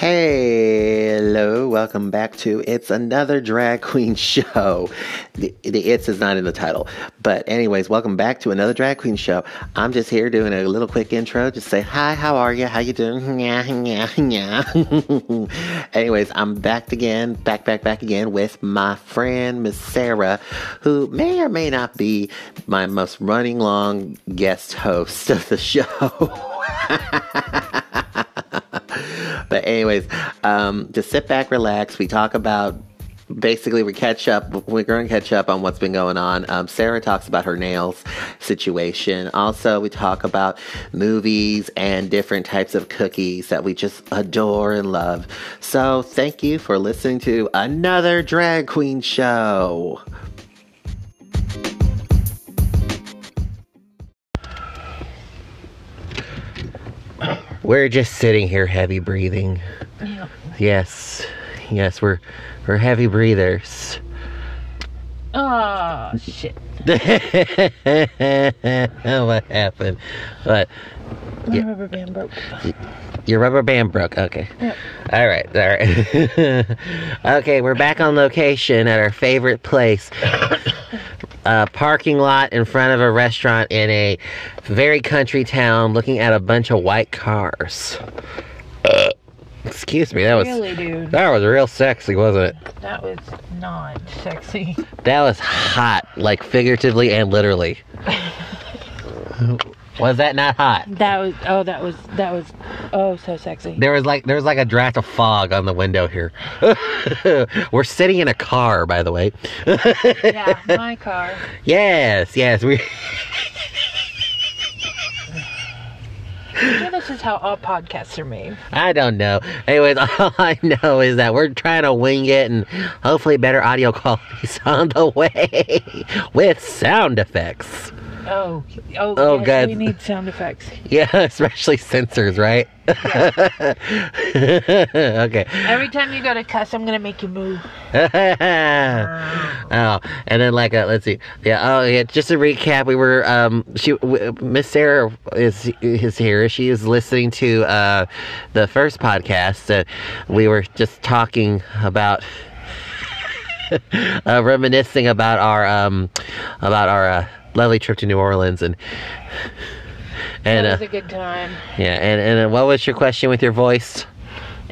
Hello, welcome back to It's Another Drag Queen Show. The, the It's is not in the title. But, anyways, welcome back to another Drag Queen Show. I'm just here doing a little quick intro. Just say, hi, how are you? How you doing? Yeah, yeah, yeah. anyways, I'm back again, back, back, back again with my friend, Miss Sarah, who may or may not be my most running long guest host of the show. but anyways, um, just sit back, relax. We talk about basically we catch up we're going to catch up on what's been going on. Um, sarah talks about her nails situation. Also we talk about movies and different types of cookies that we just adore and love. So thank you for listening to another drag queen show we're just sitting here heavy breathing Yeah. yes yes we're we're heavy breathers Oh shit. what happened? But My Yeah. rubber band broke. Your rubber band broke. Okay. Yep. All right. All right. okay, we're back on location at our favorite place. A parking lot in front of a restaurant in a very country town looking at a bunch of white cars. Uh, excuse me. That was Really, dude. that was real sexy, wasn't it? That was not sexy. That was hot, like figuratively and literally. was that not hot? That was oh that was that was oh so sexy. There was like there was like a draft of fog on the window here. We're sitting in a car, by the way. yeah, my car. yes, yes, we. This is how all podcasts are made. I don't know. Anyways, all I know is that we're trying to wing it, and hopefully better audio quality's on the way with sound effects. Oh, oh, Oh, yes, God. we need sound effects. Yeah, especially censors, right? okay. Every time you go to cuss, I'm gonna make you move. oh, and then like uh, let's see, yeah. Oh, yeah. Just to recap, we were um, she Miss Sarah is is here. She is listening to uh, the first podcast that we were just talking about. uh, reminiscing about our um about our uh, lovely trip to New Orleans and and That uh, a good time. yeah and and uh, what was your question with your voice?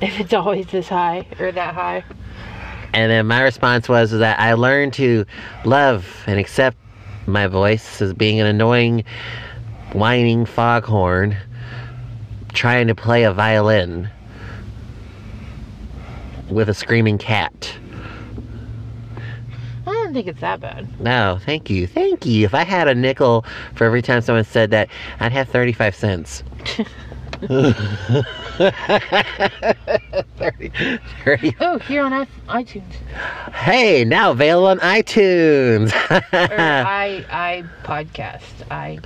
If it's always this high or that high. And then my response was that I learned to love and accept my voice as being an annoying, whining foghorn trying to play a violin with a screaming cat. Don't think it's that bad. No, thank you. Thank you. If I had a nickel for every time someone said that, I'd have 35 cents. 30, 30. Oh, here on iTunes Hey, now available on iTunes. or i i podcast. I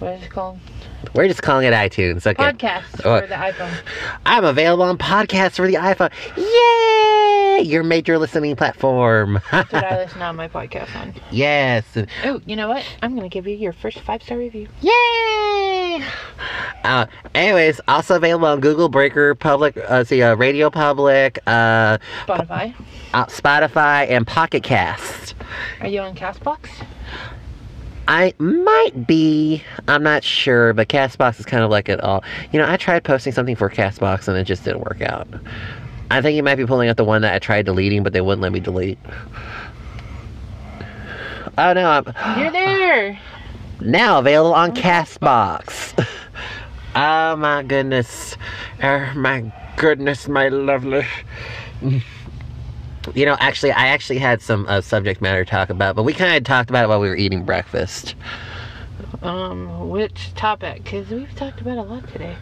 what is it called? We're just calling it iTunes. Okay. Podcast Oh. for the iPhone. I'm available on podcasts for the iPhone. Yay! Your major listening platform. That's what I listen on my podcast on. yes. Oh, you know what? I'm gonna give you your first five star review. Yay! Uh, anyways, also available on Google Breaker, Public, uh, see, uh, Radio Public, uh, Spotify. uh, Spotify, and Pocket Cast. Are you on Castbox? I might be. I'm not sure, but Castbox is kind of like it all. You know, I tried posting something for Castbox and it just didn't work out. I think you might be pulling up the one that I tried deleting, but they wouldn't let me delete. Oh no! I'm You're there. now available on Castbox. oh my goodness! Oh my goodness, my lovely. You know, actually, I actually had some uh, subject matter to talk about, but we kind of talked about it while we were eating breakfast. Um, which topic? Because we've talked about a lot today.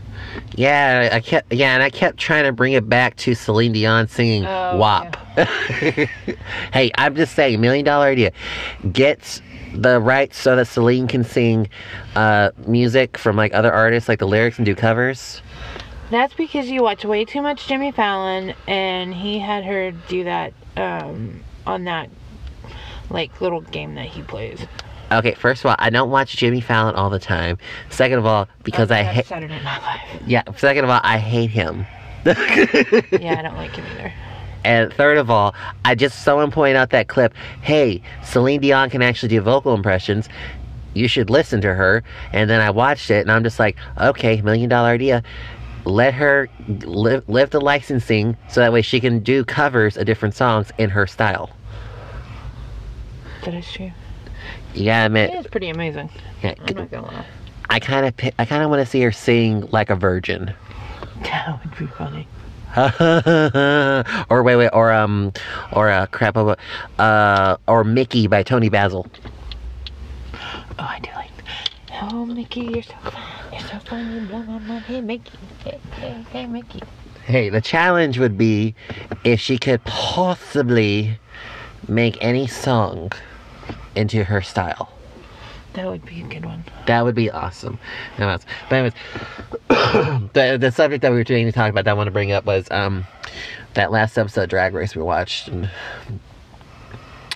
Yeah, I kept yeah, and I kept trying to bring it back to Celine Dion singing Oh, WAP. hey, I'm just saying, million dollar idea. Get the rights so that Celine can sing uh, music from like other artists, like the lyrics, and do covers. That's because you watch way too much Jimmy Fallon, and he had her do that um, on that like little game that he plays. Okay, first of all, I don't watch Jimmy Fallon all the time. Second of all, because Oh, I hate Saturday Night Live. yeah. Second of all, I hate him. yeah, I don't like him either. And third of all, I just someone pointed out that clip. Hey, Celine Dion can actually do vocal impressions. You should listen to her. And then I watched it, and I'm just like, okay, million dollar idea. Let her live, live the licensing so that way she can do covers of different songs in her style. That is true. You gotta admit, It is pretty amazing. yeah, I'm not gonna lie. I kind of, I kind of want to see her sing like a virgin. That would be funny. or wait, wait, or um, or uh, crap, uh, or Mickey by Toni Basil. Oh, I do like. Oh, Mickey, you're so fun. You're so fun. You blow my mind. Hey, Mickey. Hey, hey, hey, Mickey. Hey, the challenge would be if she could possibly make any song into her style. That would be a good one. That would be awesome. That's- But anyways, the the subject that we were trying to talk about that I want to bring up was um that last episode of Drag Race we watched and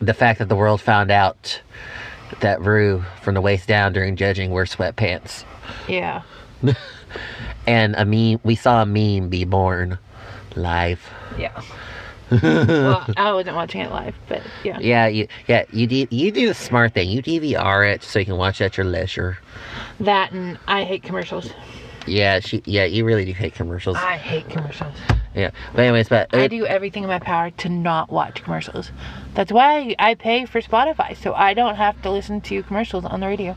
the fact that the world found out that Rue from the waist down during judging wore sweatpants. Yeah. And a meme we saw a meme be born live. Yeah. well, I wasn't watching it live, but yeah. Yeah, you yeah, you do you do the smart thing. You DVR it so you can watch at your leisure. That and I hate commercials. Yeah, she yeah, you really do hate commercials. I hate commercials. Yeah. But anyways, but uh, I do everything in my power to not watch commercials. That's why I pay for Spotify, so I don't have to listen to commercials on the radio.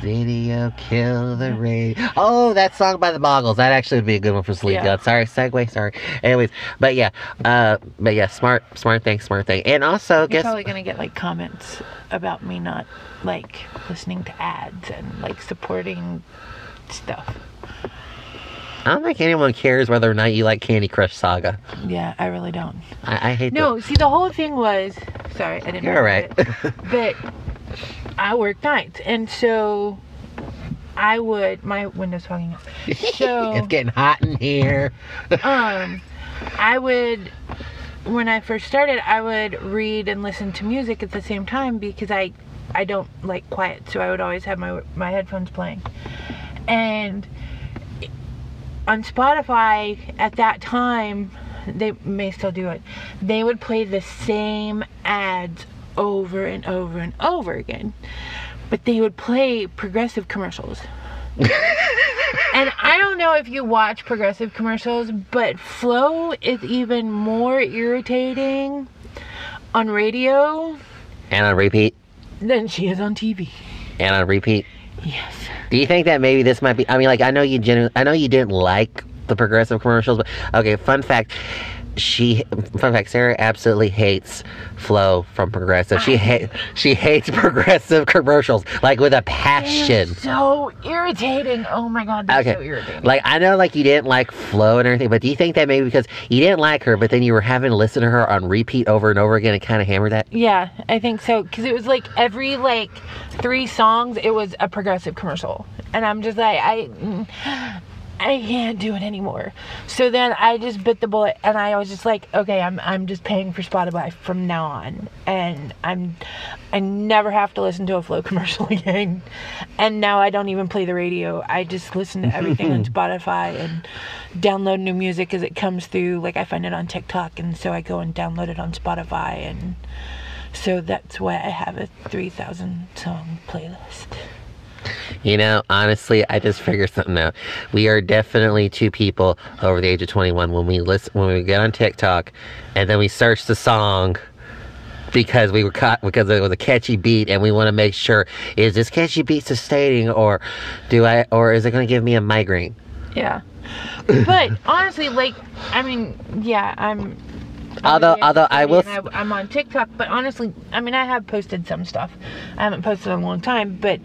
Video kill the radio. Oh, that song by the Buggles. That actually would be a good one for Sleep Yeah. God. Sorry, segue. Sorry. Anyways, but yeah, uh, but yeah, smart, smart thing, smart thing. And also, You're guess probably gonna get like comments about me not like listening to ads and like supporting stuff. I don't think anyone cares whether or not you like Candy Crush Saga. Yeah, I really don't. I, I hate it. No, see the whole thing was sorry, I didn't You're know alright. it, but I work nights and so I would my window's fogging up. So it's getting hot in here. um I would when I first started I would read and listen to music at the same time because I I don't like quiet so I would always have my my headphones playing and on Spotify at that time they may still do it they would play the same ads over and over and over again but they would play progressive commercials and I don't know if you watch progressive commercials, but Flo is even more irritating on radio And on repeat. than she is on TV. And on repeat. Yes. Do you think that maybe this might be? I mean, like I know you genu- I know you didn't like the progressive commercials, but okay. Fun fact: she, fun fact, Sarah absolutely hates Flo from Progressive. She ha- she hates progressive commercials like with a passion. so irritating. Oh my god, Okay, so irritating. like I know, like you didn't like Flo and everything, but do you think that maybe because you didn't like her, but then you were having to listen to her on repeat over and over again, and kind of hammered that? yeah, I think so because it was like every like three songs, it was a progressive commercial, and I'm just like I. I can't do it anymore. So then I just bit the bullet and I was just like, okay, I'm I'm just paying for Spotify from now on. And I'm I never have to listen to a Flo commercial again. And now I don't even play the radio. I just listen to everything on Spotify and download new music as it comes through. Like I find it on TikTok and so I go and download it on Spotify and so that's why I have a 3000 song playlist. You know, honestly, I just figured something out. We are definitely two people over the age of 21 when we listen when we get on TikTok and then we search the song because we were caught because it was a catchy beat and we want to make sure is this catchy beat sustaining or do I or is it going to give me a migraine? Yeah. But honestly, like, I mean, yeah, I'm. Although- although I will- I, I'm on TikTok, but honestly, I mean, I have posted some stuff. I haven't posted in a long time, but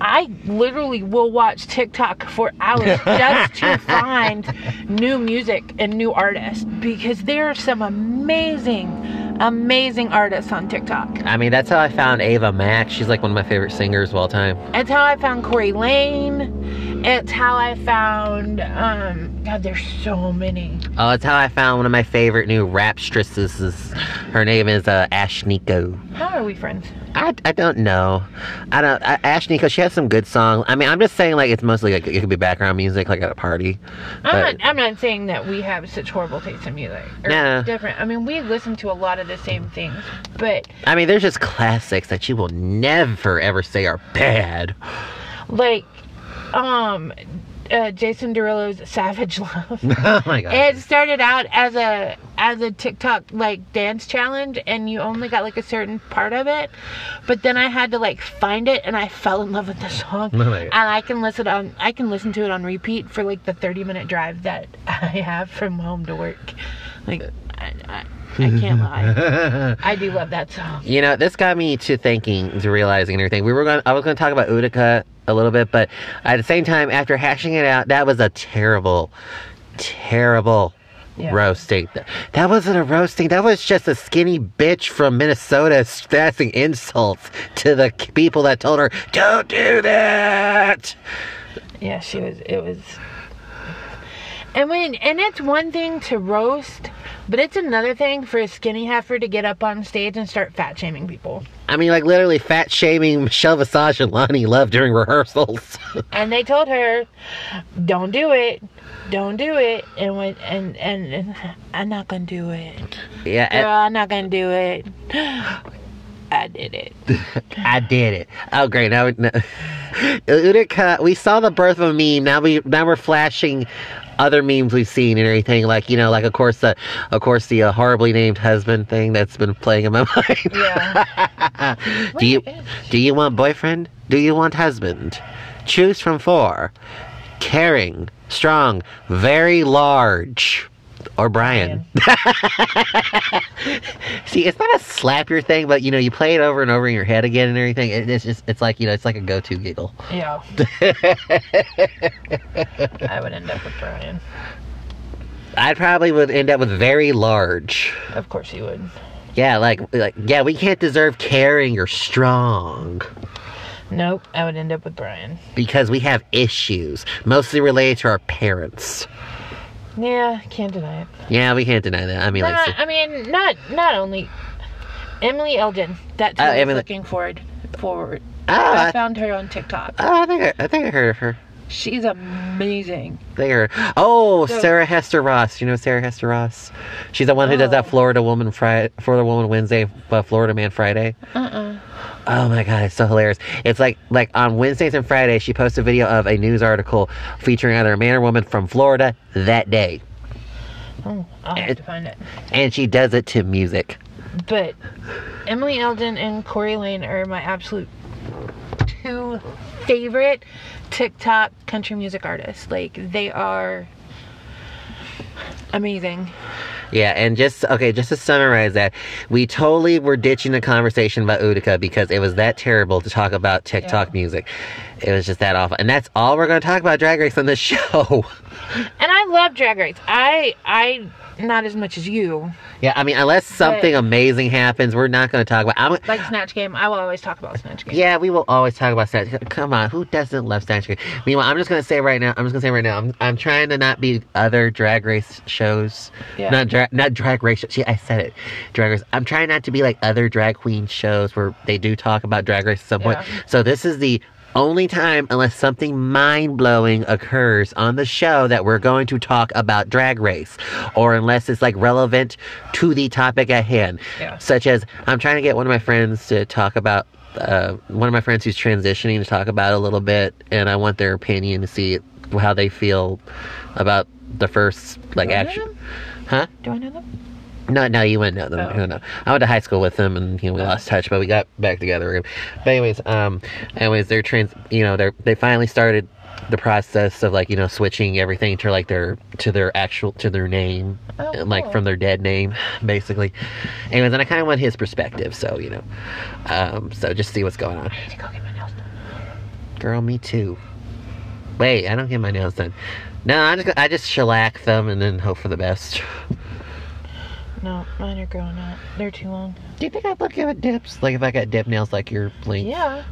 I literally will watch TikTok for hours just to find new music and new artists because there are some amazing, amazing artists on TikTok. I mean, that's how I found Ava Max. She's like one of my favorite singers of all time. That's how I found Corey Lane. It's how I found. Um, God, there's so many. Oh, it's how I found one of my favorite new rapstresses. Her name is uh, Ashnikko. How are we friends? I, I don't know. I don't. I, Ashnikko, she has some good songs. I mean, I'm just saying, like, it's mostly like it could be background music, like at a party. I'm But- not. I'm not saying that we have such horrible taste in music. Or No. Different. I mean, we listen to a lot of the same things, but I mean, there's just classics that you will never ever say are bad. like, um, uh, Jason Derulo's "Savage Love." oh my god. It started out as a as a TikTok like dance challenge and you only got like a certain part of it. But then I had to like find it and I fell in love with the song. Oh and I can listen on I can listen to it on repeat for like the 30 minute drive that I have from home to work. Like I, I, I can't lie. I do love that song. You know, this got me to thinking, to realizing and everything. We were going. I was going to talk about Utica a little bit, but at the same time, after hashing it out, that was a terrible, terrible Yeah. roasting. That wasn't a roasting. That was just a skinny bitch from Minnesota passing insults to the people that told her, "Don't do that." Yeah, she was. It was. And when and it's one thing to roast, but it's another thing for a skinny heifer to get up on stage and start fat shaming people. I mean, like literally fat shaming Michelle Visage and Loni Love during rehearsals. And they told her, "Don't do it, don't do it." And when and and, and I'm not gonna do it. yeah, Girl, I'm not gonna do it. I did it. I did it. Oh, great! Now, now Utica, we saw the birth of a meme. Now we now we're flashing other memes we've seen and everything. Like you know, like of course the of course the uh, horribly named husband thing that's been playing in my mind. Yeah. do you do you want boyfriend? Do you want husband? Choose from four. Caring, strong, very large. Or Brian. See, it's not a slap your thing, but you know, you play it over and over in your head again and everything. It, it's just, it's like you know, it's like a go-to giggle. Yeah. I would end up with Brian. I probably would end up with very large. Of course you would. Yeah, like, like, yeah, we can't deserve caring or strong Nope, I would end up with Brian. because we have issues, mostly related to our parents. Yeah, can't deny it. Yeah, we can't deny that. I mean, like, Not, I mean, not not only Emily Eldon. That's who Oh, I was Emily- looking forward forward. oh, I I, found her on TikTok. oh, I think I, I think I heard of her. She's amazing. I think I heard. Oh, So- Sarah Hester Ross. You know Sarah Hester Ross? She's the one who does that Oh. Florida Woman Friday, Florida Woman Wednesday, uh, Florida Man Friday. Uh-uh. Oh my god, it's so hilarious. It's like like on Wednesdays and Fridays she posts a video of a news article featuring either a man or woman from Florida that day. Oh, I'll have It- to find it. And she does it to music. But Emily Eldon and Corey Lane are my absolute two favorite TikTok country music artists. Like they are amazing. Yeah, and just okay, just to summarize that, we totally were ditching the conversation about Utica because it was that terrible to talk about TikTok Yeah. music. It was just that awful. And that's all we're gonna talk about Drag Race on this show. And I love Drag Race. I I not as much as you. yeah, I mean unless something amazing happens, we're not gonna talk about I'm Like Snatch Game. I will always talk about Snatch Game. Yeah, we will always talk about Snatch. Game. Come on, who doesn't love Snatch Game? Meanwhile, I'm just gonna say right now. I'm just gonna say right now. I'm, I'm trying to not be other Drag Race shows. Yeah. Not drag, not Drag Race. See, I said it. Drag Race. I'm trying not to be like other drag queen shows where they do talk about Drag Race at some point. Yeah. So this is the only time, unless something mind blowing occurs on the show, that we're going to talk about Drag Race, or unless it's like relevant to the topic at hand Yeah. such as I'm trying to get one of my friends to talk about uh, one of my friends who's transitioning to talk about a little bit, and I want their opinion to see how they feel about the first like Do I know action. Huh? Do I know them? No, no, you wouldn't know them. Oh. You wouldn't know. I went to high school with them, and you know we lost touch, but we got back together again. But anyways, um, anyways, they're trans. You know, they're they finally started the process of like you know switching everything to like their to their actual to their name Oh, like from their dead name basically anyways and i kind of want his perspective so you know um so just see what's going on I need to go get my nails done. girl me too wait i don't get my nails done no i just i just shellac them and then hope for the best No, mine are growing out. They're too long. do you think i'd look good with dips like if i got dip nails like your length Yeah.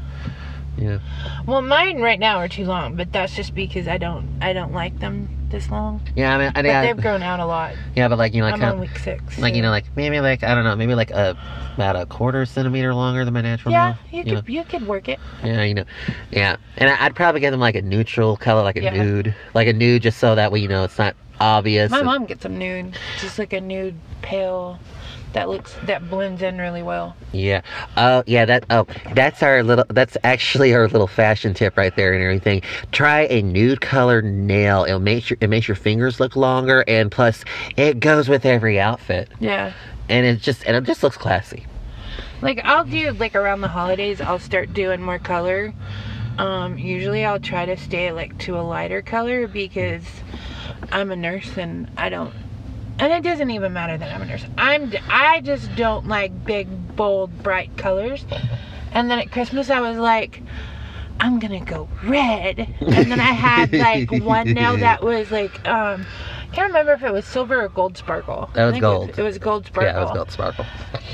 Yeah. Well, mine right now are too long, but that's just because I don't I don't like them this long. Yeah, I mean, I, But they've grown out a lot. yeah, but like you know, like I'm on week six. like you know, like maybe like I don't know, maybe like a about a quarter centimeter longer than my natural Yeah, nail. you you know? could you could work it. Yeah, you know, yeah, and I- I'd probably get them like a neutral color, like a Yeah. nude, like a nude, just so that way you know it's not obvious. My mom gets them nude, just like a nude pale that looks that blends in really well. Yeah. Oh, yeah. That. Oh, that's our little. That's actually our little fashion tip right there and everything. Try a nude color nail. It makes your it makes your fingers look longer, and plus it goes with every outfit, Yeah. and it just and it just looks classy. Like I'll do like around the holidays I'll start doing more color. Um usually I'll try to stay like to a lighter color because I'm a nurse and I don't and it doesn't even matter that I'm a nurse. I'm I just don't like big bold bright colors. And then at Christmas I was like I'm gonna go red. And then I had like one nail that was like um can't remember if it was silver or gold sparkle. That I was gold. It was, it was gold sparkle. Yeah, it was gold sparkle.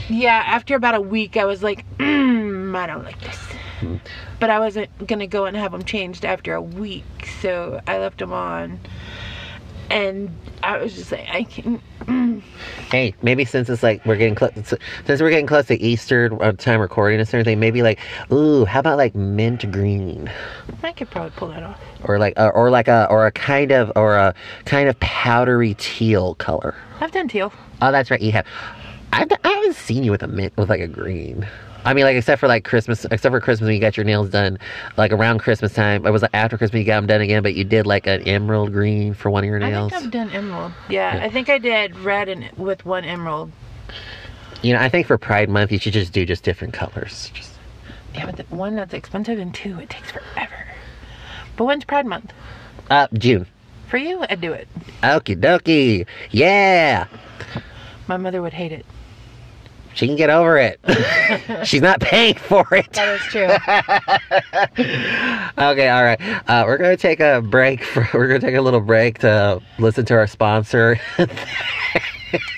Yeah, after about a week, I was like, mm, I don't like this. Hmm. But I wasn't gonna go and have them changed after a week, so I left them on. And I was just like, I can. Hey, maybe since it's like we're getting close, since we're getting close to Easter uh, time recording and everything, maybe like, ooh, how about like mint green? I could probably pull that off. or like uh, or like a or a kind of or a kind of powdery teal color. I've done teal. Oh, that's right, you have. I've, I haven't seen you with a mint with like a green. I mean, like except for like Christmas, except for Christmas when you got your nails done, like around Christmas time. It was like after Christmas you got them done again, but you did like an emerald green for one of your nails. I think I've done emerald. Yeah, Yeah. I think I did red and with one emerald. You know, I think for Pride Month you should just do just different colors. Just Yeah, but the one that's expensive and two, it takes forever. But when's Pride Month? uh, June. For you, I'd do it. Okie dokie. Yeah. My mother would hate it. She can get over it. She's not paying for it. That is true. Okay, all right. Uh, we're gonna take a break. For, we're gonna take a little break to listen to our sponsor.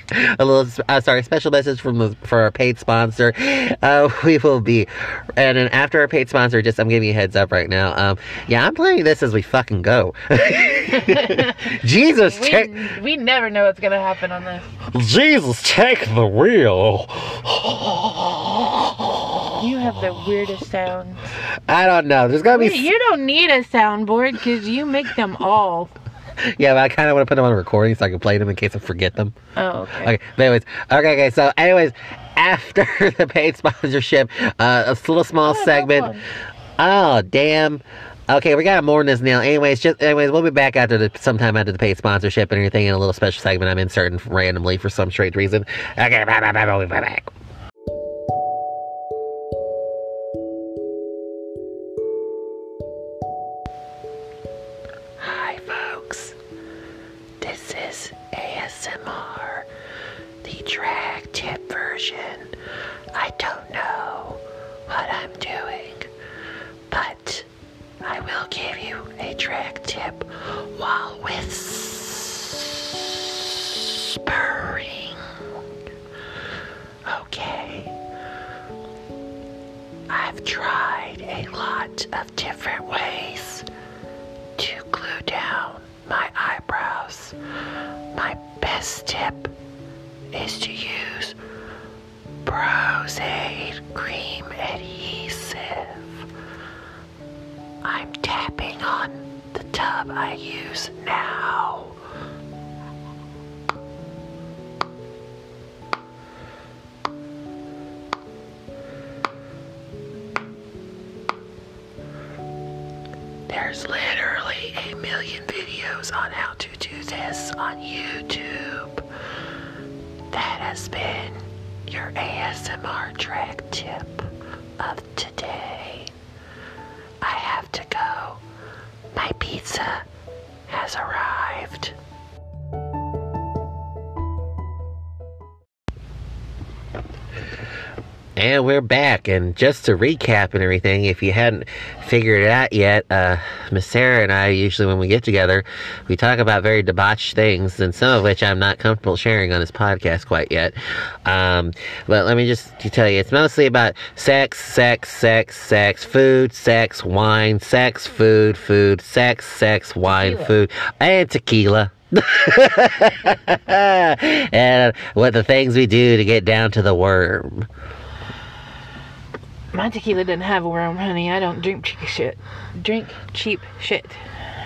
a little, uh, sorry, special message from the, for our paid sponsor. Uh, we will be, and then after our paid sponsor, just I'm giving you a heads up right now. Um, yeah, I'm playing this as we fucking go. Jesus, we, take, we never know what's gonna happen on this. Jesus, take the wheel. You have the weirdest sounds. I don't know. There's gonna be. You don't need a soundboard because you make them all. Yeah, but I kind of want to put them on a recording so I can play them in case I forget them. Oh, okay. Okay, but anyways, okay, okay. So, anyways, after the paid sponsorship, uh, a little small Oh, segment. Oh, damn. Okay, we got more in this now. Anyways, just anyways, we'll be back after the sometime after the paid sponsorship and everything in a little special segment I'm inserting randomly for some strange reason. Okay, bye bye bye bye. We'll be back. The drag tip version. I don't know what I'm doing, but I will give you a drag tip while whispering. Okay. I've tried a lot of different ways to glue down my eyebrows. My best tip is to use Pros-Aide Cream Adhesive. I'm tapping on the tub I use now. There's literally a million videos on how to do this on YouTube. That has been your ASMR drag tip of today. I have to go. My pizza has arrived. And we're back. And just to recap and everything, if you hadn't figured it out yet, uh, Miss Sarah and I usually, when we get together, we talk about very debauched things, and some of which I'm not comfortable sharing on this podcast quite yet. Um, but let me just tell you, it's mostly about sex, sex, sex, sex, food, sex, wine, sex, food, food, sex, sex, wine, Tequila. food, and tequila. and what the things we do to get down to the worm. My tequila didn't have a worm, honey. I don't drink cheap shit. Drink cheap shit.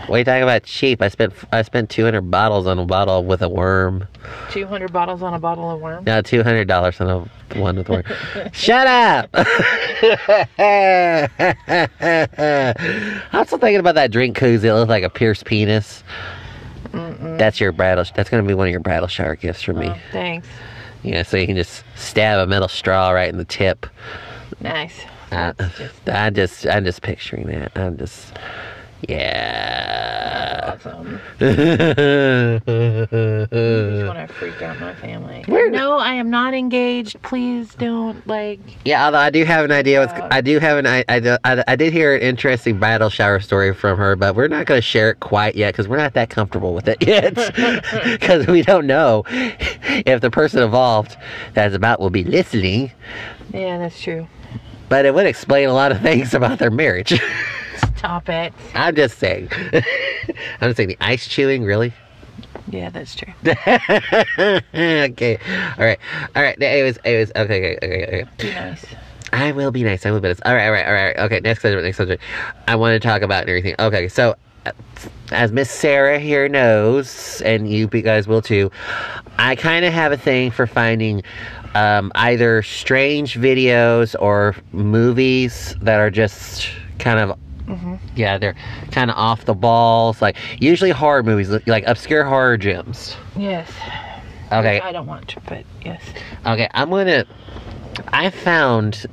What are you talking about cheap? I spent I spent two hundred bottles on a bottle with a worm. 200 bottles on a bottle of worm. No, two hundred dollars on a one with a worm. Shut up! I'm still thinking about that drink koozie that looked like a pierced penis. That's your bridal. That's gonna be one of your bridal shower gifts for me. Oh, thanks. Yeah, so you can just stab a metal straw right in the tip. Nice. I, I just, I'm just picturing that. I'm just, yeah. Awesome. You just want to freak out my family. We're- no, I am not engaged. Please don't like. Yeah, although I do have an idea. What's, uh. I do have an I, I, I, I did hear an interesting bridal shower story from her, but we're not going to share it quite yet because we're not that comfortable with it yet. Because we don't know if the person involved that's about will be listening. Yeah, that's true. But it would explain a lot of things about their marriage. Stop it. I'm just saying. I'm just saying the ice chewing, really? Yeah, that's true. okay. All right. All right. Anyways, anyways, okay, okay, okay, okay. Be nice. I will be nice. I will be nice. All right, all right, all right. Okay, next subject, next subject. I want to talk about and everything. Okay, so uh, as Miss Sarah here knows, and you guys will too, I kind of have a thing for finding um, either strange videos or movies that are just kind of yeah, they're kind of off the balls. Like usually horror movies, like obscure horror gems. Yes. Okay, I don't want to, but yes. Okay, I'm gonna. I found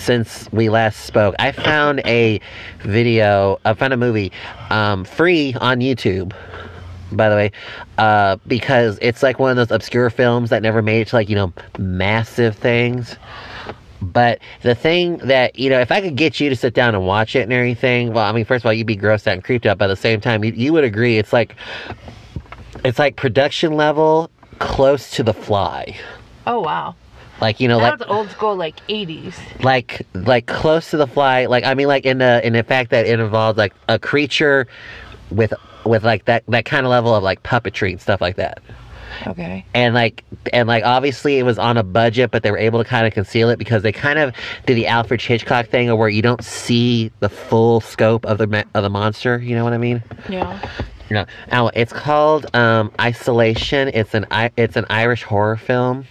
since we last spoke, I found a video. I found a movie, um, free on YouTube. By the way, uh, because it's like one of those obscure films that never made it to like you know massive things. But the thing that you know, if I could get you to sit down and watch it and everything, well, I mean, first of all, you'd be grossed out and creeped out. But at the same time, you, you would agree it's like it's like production level close to The Fly. Oh wow. Like you know, That like old school, like 80s. like like close to the fly. Like I mean, like in the in the fact that it involved like a creature with with like that that kind of level of like puppetry and stuff like that. Okay. And like and like obviously it was on a budget, but they were able to kind of conceal it because they kind of did the Alfred Hitchcock thing, of where you don't see the full scope of the of the monster. You know what I mean? Yeah. No, now it's called um, Isolation. It's an it's an Irish horror film.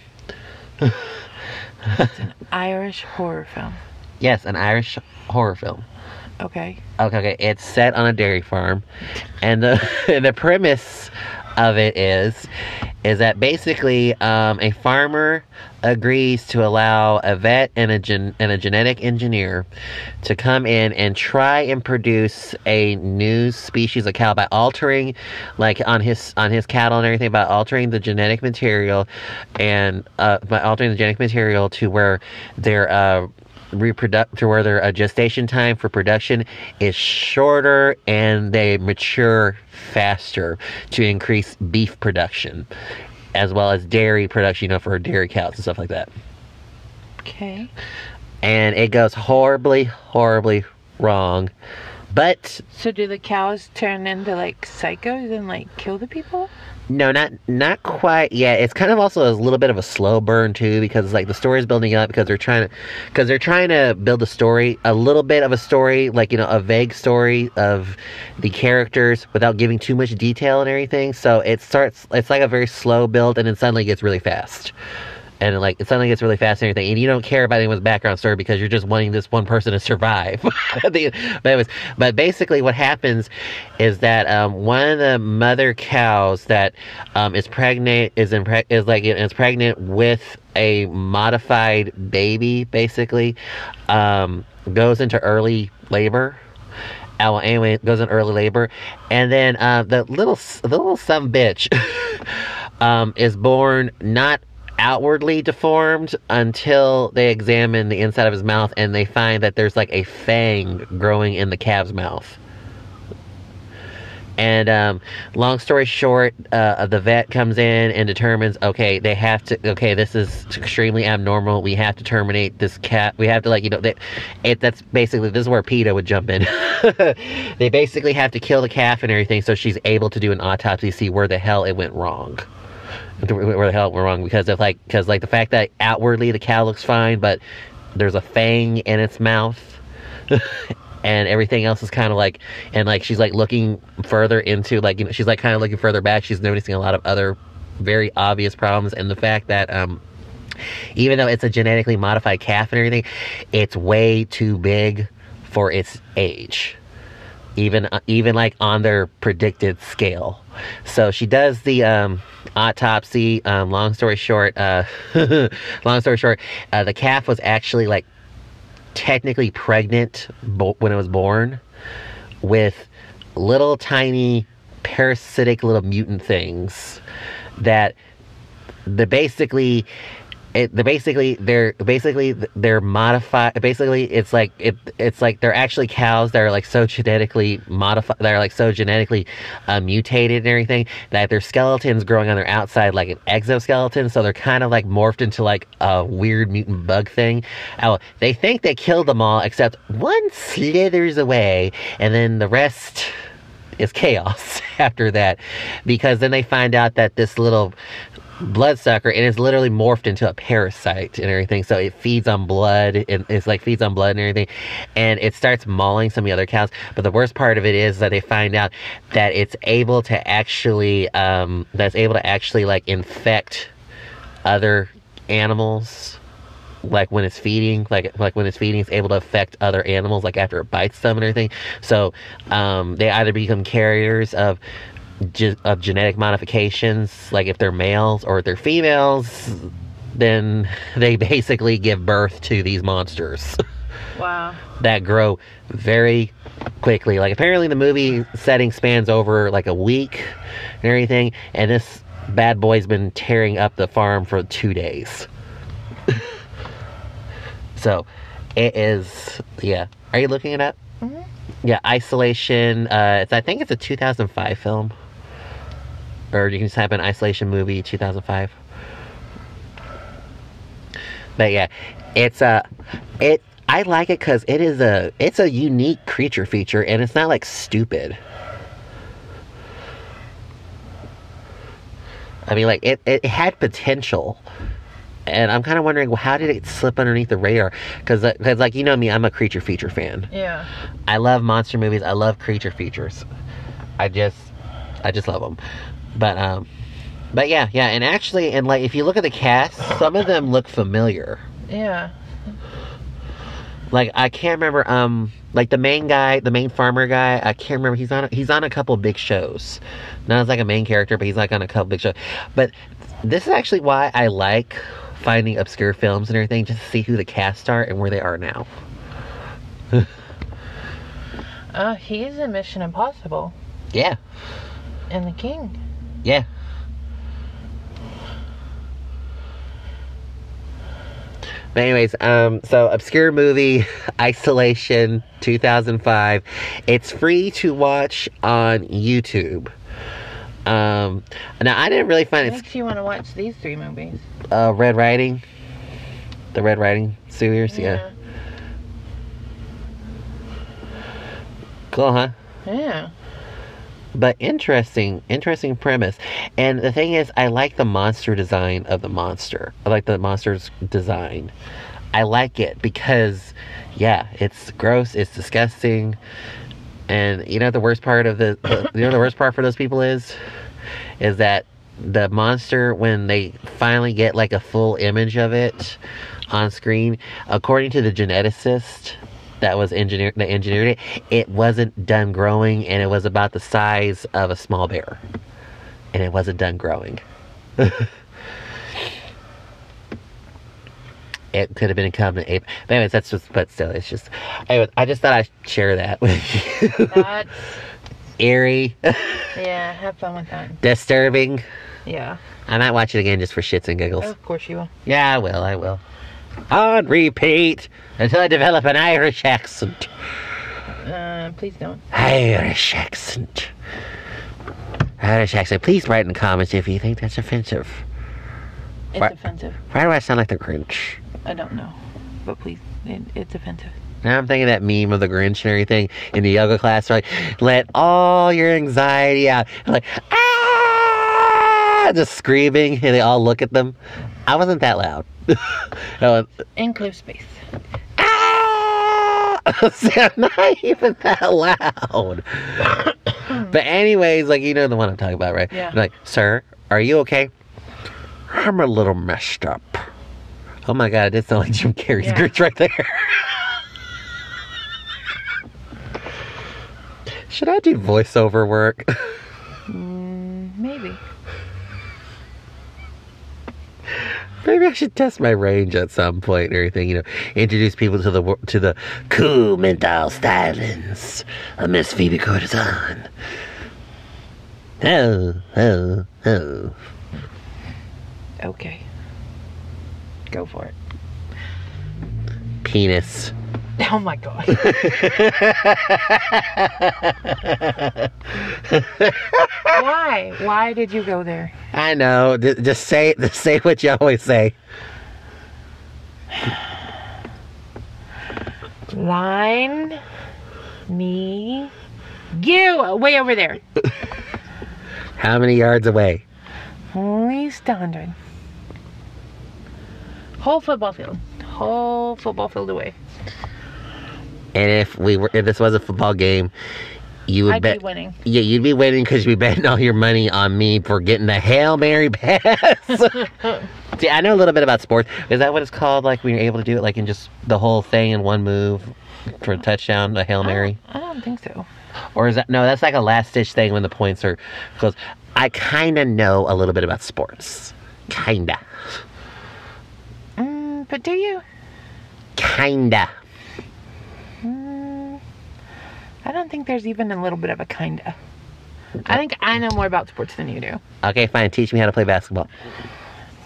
Irish horror film. Yes, an Irish horror film. Okay. Okay, okay. It's set on a dairy farm, and the the premise of it is is that basically um, a farmer agrees to allow a vet and a gen- and a genetic engineer to come in and try and produce a new species of cow by altering like on his on his cattle and everything by altering the genetic material and uh, by altering the genetic material to where their uh, reproduct to where their uh, gestation time for production is shorter and they mature faster to increase beef production as well as dairy production you know for dairy cows and stuff like that Okay. and it goes horribly horribly wrong but So do the cows turn into like psychos and like kill the people? No, not not quite yet. It's kind of also a little bit of a slow burn too, because like the story is building up because they're trying to, because they're trying to build a story, a little bit of a story, like you know, a vague story of the characters without giving too much detail and everything. So it starts, it's like a very slow build, and then suddenly it gets really fast. And like suddenly gets really fast and you don't care about anyone's background story because you're just wanting this one person to survive. But anyways, but basically what happens is that um, one of the mother cows that um, is pregnant is is like is pregnant with a modified baby, basically, um, goes into early labor. Uh, well, anyway, goes in early labor, and then uh, the little the little some bitch um, is born not outwardly deformed until they examine the inside of his mouth and they find that there's like a fang growing in the calf's mouth. And um, long story short, uh, the vet comes in and determines, okay, they have to, okay, this is extremely abnormal. We have to terminate this cat. We have to, like, you know, they, it, that's basically, this is where PETA would jump in. they basically have to kill the calf and everything so she's able to do an autopsy, see where the hell it went wrong. Where the hell we're wrong because of like, because like the fact that outwardly the cow looks fine, but there's a fang in its mouth. and everything else is kind of like and like she's like looking further into like you know she's like kind of looking further back she's noticing a lot of other very obvious problems and the fact that um even though it's a genetically modified calf and everything it's way too big for its age even uh, even like on their predicted scale. So she does the um autopsy. Um long story short uh long story short uh, the calf was actually like technically pregnant bo- when it was born with little tiny parasitic little mutant things that the basically it the basically they're basically they're modified basically it's like it it's like they're actually cows that are like so genetically modified that are like so genetically uh, mutated and everything that their skeletons growing on their outside like an exoskeleton. So they're kind of like morphed into like a weird mutant bug thing. Oh they think they killed them all except one slithers away and then the rest is chaos after that because then they find out that this little bloodsucker and it's literally morphed into a parasite and everything so it feeds on blood and it's like feeds on blood and everything and it starts mauling some of the other cows but the worst part of it is that they find out that it's able to actually um that's able to actually like infect other animals like when it's feeding, like like when it's feeding, it's able to affect other animals, like after it bites them and everything. So um, they either become carriers of ge- of genetic modifications, like if they're males or if they're females, then they basically give birth to these monsters Wow. that grow very quickly. Like apparently the movie setting spans over like a week and everything, and this bad boy's been tearing up the farm for two days. so it is yeah. Are you looking it up? Mhm. Yeah, Isolation. Uh, it's, I think it's a 2005 film, or you can just type in Isolation movie 2005. But yeah, it's a it. I like it because it is a it's a unique creature feature, and it's not like stupid. I mean, like it it had potential, and I'm kind of wondering well, how did it slip underneath the radar? Because because uh, like you know me, I'm a creature feature fan. Yeah. I love monster movies. I love creature features. I just, I just love them. But um, but yeah, yeah. And actually, and like if you look at the cast, some of them look familiar. Yeah. Like I can't remember. Um, like the main guy, the main farmer guy. I can't remember. He's on. He's on a couple big shows. Not as like a main character, but he's like on a couple big shows. But this is actually why I like finding obscure films and everything, just to see who the cast are and where they are now. Uh, he's in Mission Impossible Yeah, and The King. Yeah. But anyways, um, so obscure movie, Isolation, 2005. It's free to watch on YouTube. Um, now I didn't really find it. makes you want to watch these three movies? uh, Red Riding, the Red Riding series. Yeah, cool, huh? Yeah. But interesting, interesting premise. And the thing is, I like the monster design of the monster. I like the monster's design. I like it because, yeah, it's gross, it's disgusting. And you know the worst part of the, the you know the worst part for those people is, is that the monster when they finally get like a full image of it on screen, according to the geneticist that was engineered that engineered it, it wasn't done growing and it was about the size of a small bear. And it wasn't done growing. it could have been a common ape. But anyways, that's just but still it's just anyways, I just thought I'd share that with you. That's, Eerie, yeah, have fun with that. disturbing. Yeah. I might watch it again just for shits and giggles. Of course you will. Yeah, I will. I will. On repeat until I develop an Irish accent. Uh, please don't. Irish accent. Irish accent. Please write in the comments if you think that's offensive. It's What? offensive. Why do I sound like the Grinch? I don't know, but please, it, it's offensive. Now I'm thinking of that meme of the Grinch and everything in the yoga class. Like, let all your anxiety out. Like, ah, just screaming, and they all look at them. I wasn't that loud. I was, Enclosed space. ah, I'm not even that loud. but anyways, like you know the one I'm talking about, right? Yeah. I'm like, sir, are you okay? I'm a little messed up. Oh my god, it did sound like Jim Carrey's Yeah. Grinch right there. Should I do voiceover work? Mm, maybe. Maybe I should test my range at some point and everything. You know, introduce people to the to the cool mental stylings of Miss Phoebe Courtisan. Oh, oh, oh. Okay. Go for it. Penis. Oh my god. Why? Why did you go there? I know. Just say just say what you always say. Line me you way over there. How many yards away? Only standard. Whole football field. Whole football field away. And if we were, if this was a football game, you would I'd bet. be winning. Yeah, you'd be winning because you'd be betting all your money on me for getting the Hail Mary pass. See, I know a little bit about sports. Is that what it's called? Like when you're able to do it, like in just the whole thing in one move for a touchdown, a Hail Mary? I don't think so. Or is that no? That's like a last ditch thing when the points are close. I kind of know a little bit about sports. Kinda, Mm, but do you? kinda. Mm, I don't think there's even a little bit of a kinda. I think I know more about sports than you do. Okay, fine. Teach me how to play basketball.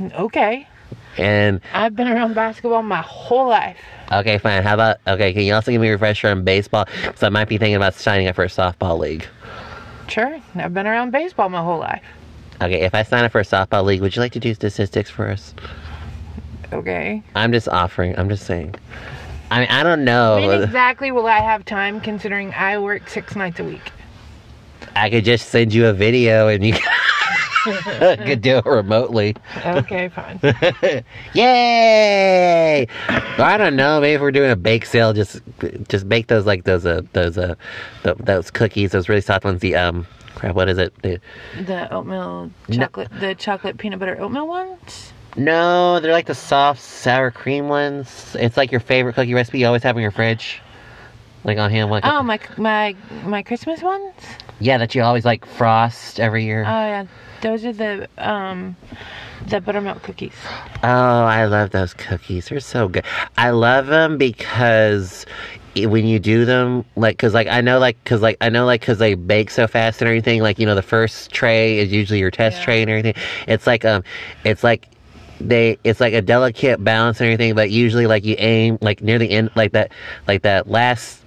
Okay. And I've been around basketball my whole life. okay, fine. How about okay? Can you also give me a refresher on baseball? Because I might be thinking about signing up for a softball league. Sure. I've been around baseball my whole life. Okay, if I sign up for a softball league, would you like to do statistics for us? Okay. I'm just offering. I'm just saying. I mean, I don't know. When exactly will I have time considering I work six nights a week? I could just send you a video and you could do it remotely. Okay, fine. Yay! I don't know. Maybe if we're doing a bake sale, just just bake those like those uh those uh th- those cookies, those really soft ones. The um crap, what is it? The, The oatmeal No. chocolate, the chocolate peanut butter oatmeal ones? No, they're like the soft sour cream ones. It's like your favorite cookie recipe you always have in your fridge, like on hand. Like Oh, my my my Christmas ones? yeah, that you always like frost every year. Oh yeah, those are the um the buttermilk cookies. Oh, I love those cookies. They're so good. I love them because when you do them, like, cause like I know, like, cause like I know, like, cause they bake so fast and everything. Like, you know, the first tray is usually your test Yeah. tray and everything. It's like um, it's like they, it's like a delicate balance and everything. But usually, like, you aim like near the end, like that, like that last.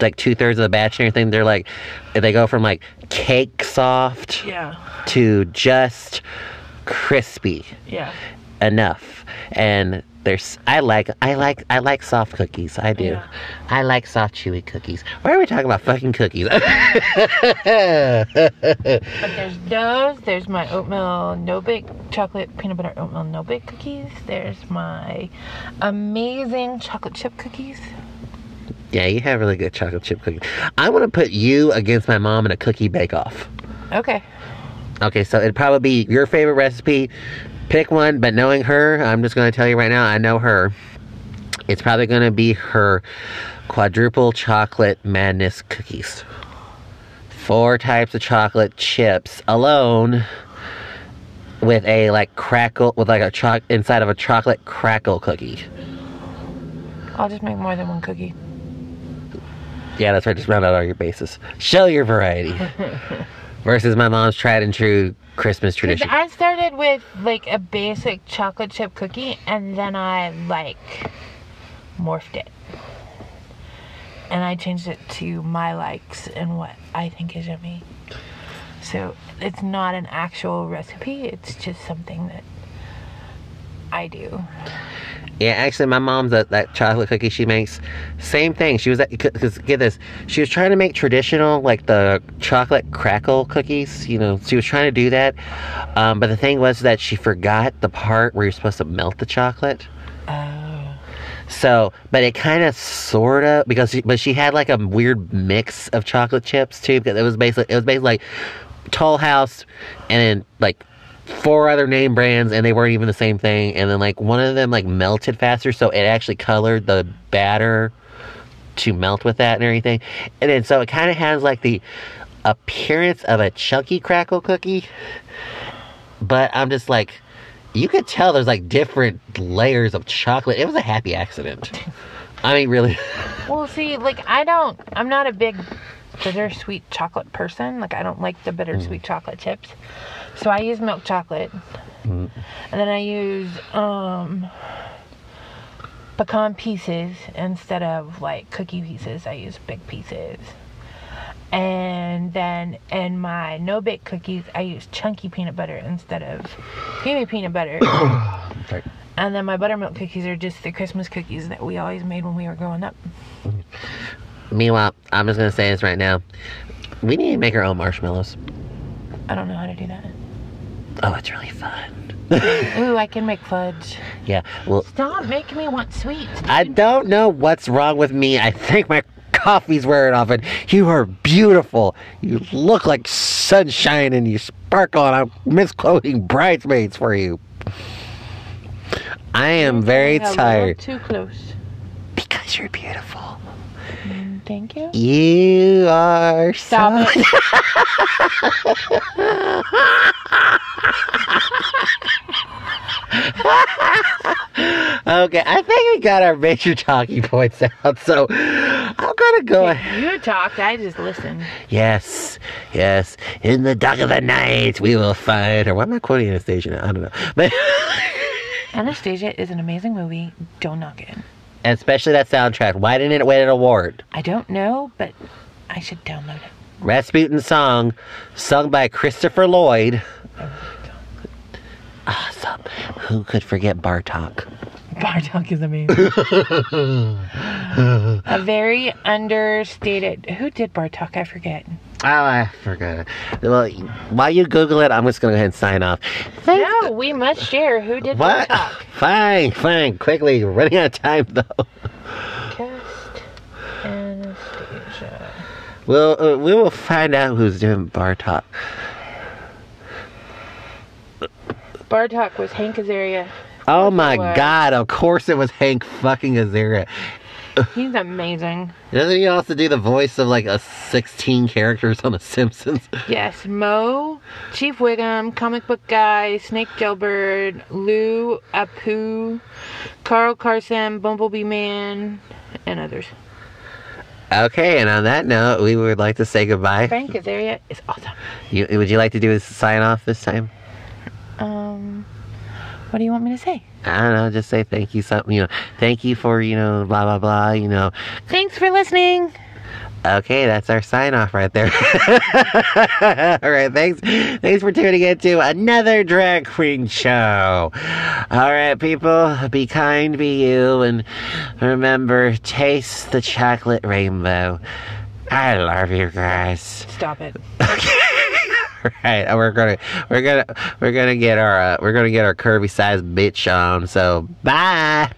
Like two thirds of the batch and everything, they're like, they go from like cake soft Yeah. to just crispy Yeah. Enough and there's i like i like i like soft cookies i do Yeah. i like soft chewy cookies why are we talking about fucking cookies But there's those. There's my oatmeal no bake chocolate peanut butter oatmeal no bake cookies. There's my amazing chocolate chip cookies. yeah you have really good chocolate chip cookies i want to put you against my mom in a cookie bake off Okay. okay so it'd probably be your favorite recipe pick one but knowing her i'm just going to tell you right now i know her. It's probably going to be her quadruple chocolate madness cookies. Four types of chocolate chips alone with a like crackle with like a choc inside of a chocolate crackle cookie. I'll just make more than one cookie. yeah that's right just round out all your bases. Show your variety. Versus my mom's tried and true Christmas tradition. I started with like a basic chocolate chip cookie and then I like morphed it. And I changed it to my likes and what I think is yummy. So it's not an actual recipe, it's just something that I do. Yeah, actually, my mom's that, that chocolate cookie she makes, same thing. She was because get this, she was trying to make traditional, like the chocolate crackle cookies. You know, she was trying to do that. Um, but the thing was that she forgot the part where you're supposed to melt the chocolate. Oh. So, but it kind of, sort of, because, she, but she had like a weird mix of chocolate chips too, because it was basically, it was basically like Toll House and then like four other name brands and they weren't even the same thing. And then like one of them like melted faster so it actually colored the batter to melt with that and everything. And then so it kind of has like the appearance of a chunky crackle cookie. But i'm just like you could tell there's like different layers of chocolate. It was a happy accident. I mean really. Well, see, like I don't, I'm not a big bittersweet chocolate person. Like I don't like the bittersweet mm. chocolate chips. So I use milk chocolate, and then I use um pecan pieces instead of like cookie pieces. I use big pieces. And then in my no bake cookies, I use chunky peanut butter instead of creamy peanut butter. Sorry. And then my buttermilk cookies are just the Christmas cookies that we always made when we were growing up. meanwhile i'm just gonna say this right now we need to make our own marshmallows I don't know how to do that. Oh it's really fun Ooh, I can make fudge. yeah well Stop making me want sweets. I don't know what's wrong with me. I think my coffee's wearing off, and you are beautiful. You look like sunshine, and you sparkle, and I'm misquoting bridesmaids for you. I am very tired Too close. because you're beautiful. Thank you. You are Stop so. it. Okay, I think we got our major talking points out, so I'm gonna go ahead. You talked. I just listened. Yes, yes. In the dark of the night, we will find. Or why am I quoting Anastasia? now? I don't know. But Anastasia is an amazing movie. Don't knock it. And especially that soundtrack. Why didn't it win an award? I don't know, but I should download it. Rasputin song, sung by Christopher Lloyd. Oh, awesome. Ah, who could forget Bartok? Bartok is amazing. a very understated. Who did Bartok? I forget. Oh, I forgot. Well, while you Google it, I'm just gonna go ahead and sign off. Thanks. No, we must share. Who did What? Bartok? Fine, fine. Quickly, running out of time though. Cast Anastasia. We'll uh, we will find out who's doing Bartok. Bartok was Hank Azaria. Oh my was. God! Of course it was Hank fucking Azaria. He's amazing. Doesn't he also do the voice of like a 16 characters on The Simpsons? Yes, Moe, Chief Wiggum, Comic Book Guy, Snake Jailbird, Lou, Apu, Carl Carlson, Bumblebee Man, and others. Okay, and on that note, we would like to say goodbye. Frank Azaria is awesome. You, would you like to do a sign off this time? Um, what do you want me to say? I don't know. Just say thank you. Something you know. Thank you for you know blah blah blah. You know. Thanks for listening. Okay, that's our sign off right there. All right, thanks. Thanks for tuning in to another drag queen show. All right, people, be kind, be you, and remember, taste the chocolate rainbow. I love you guys. Stop it. All right, we're gonna we're gonna we're gonna get our uh, we're gonna get our curvy sized bitch on. So bye.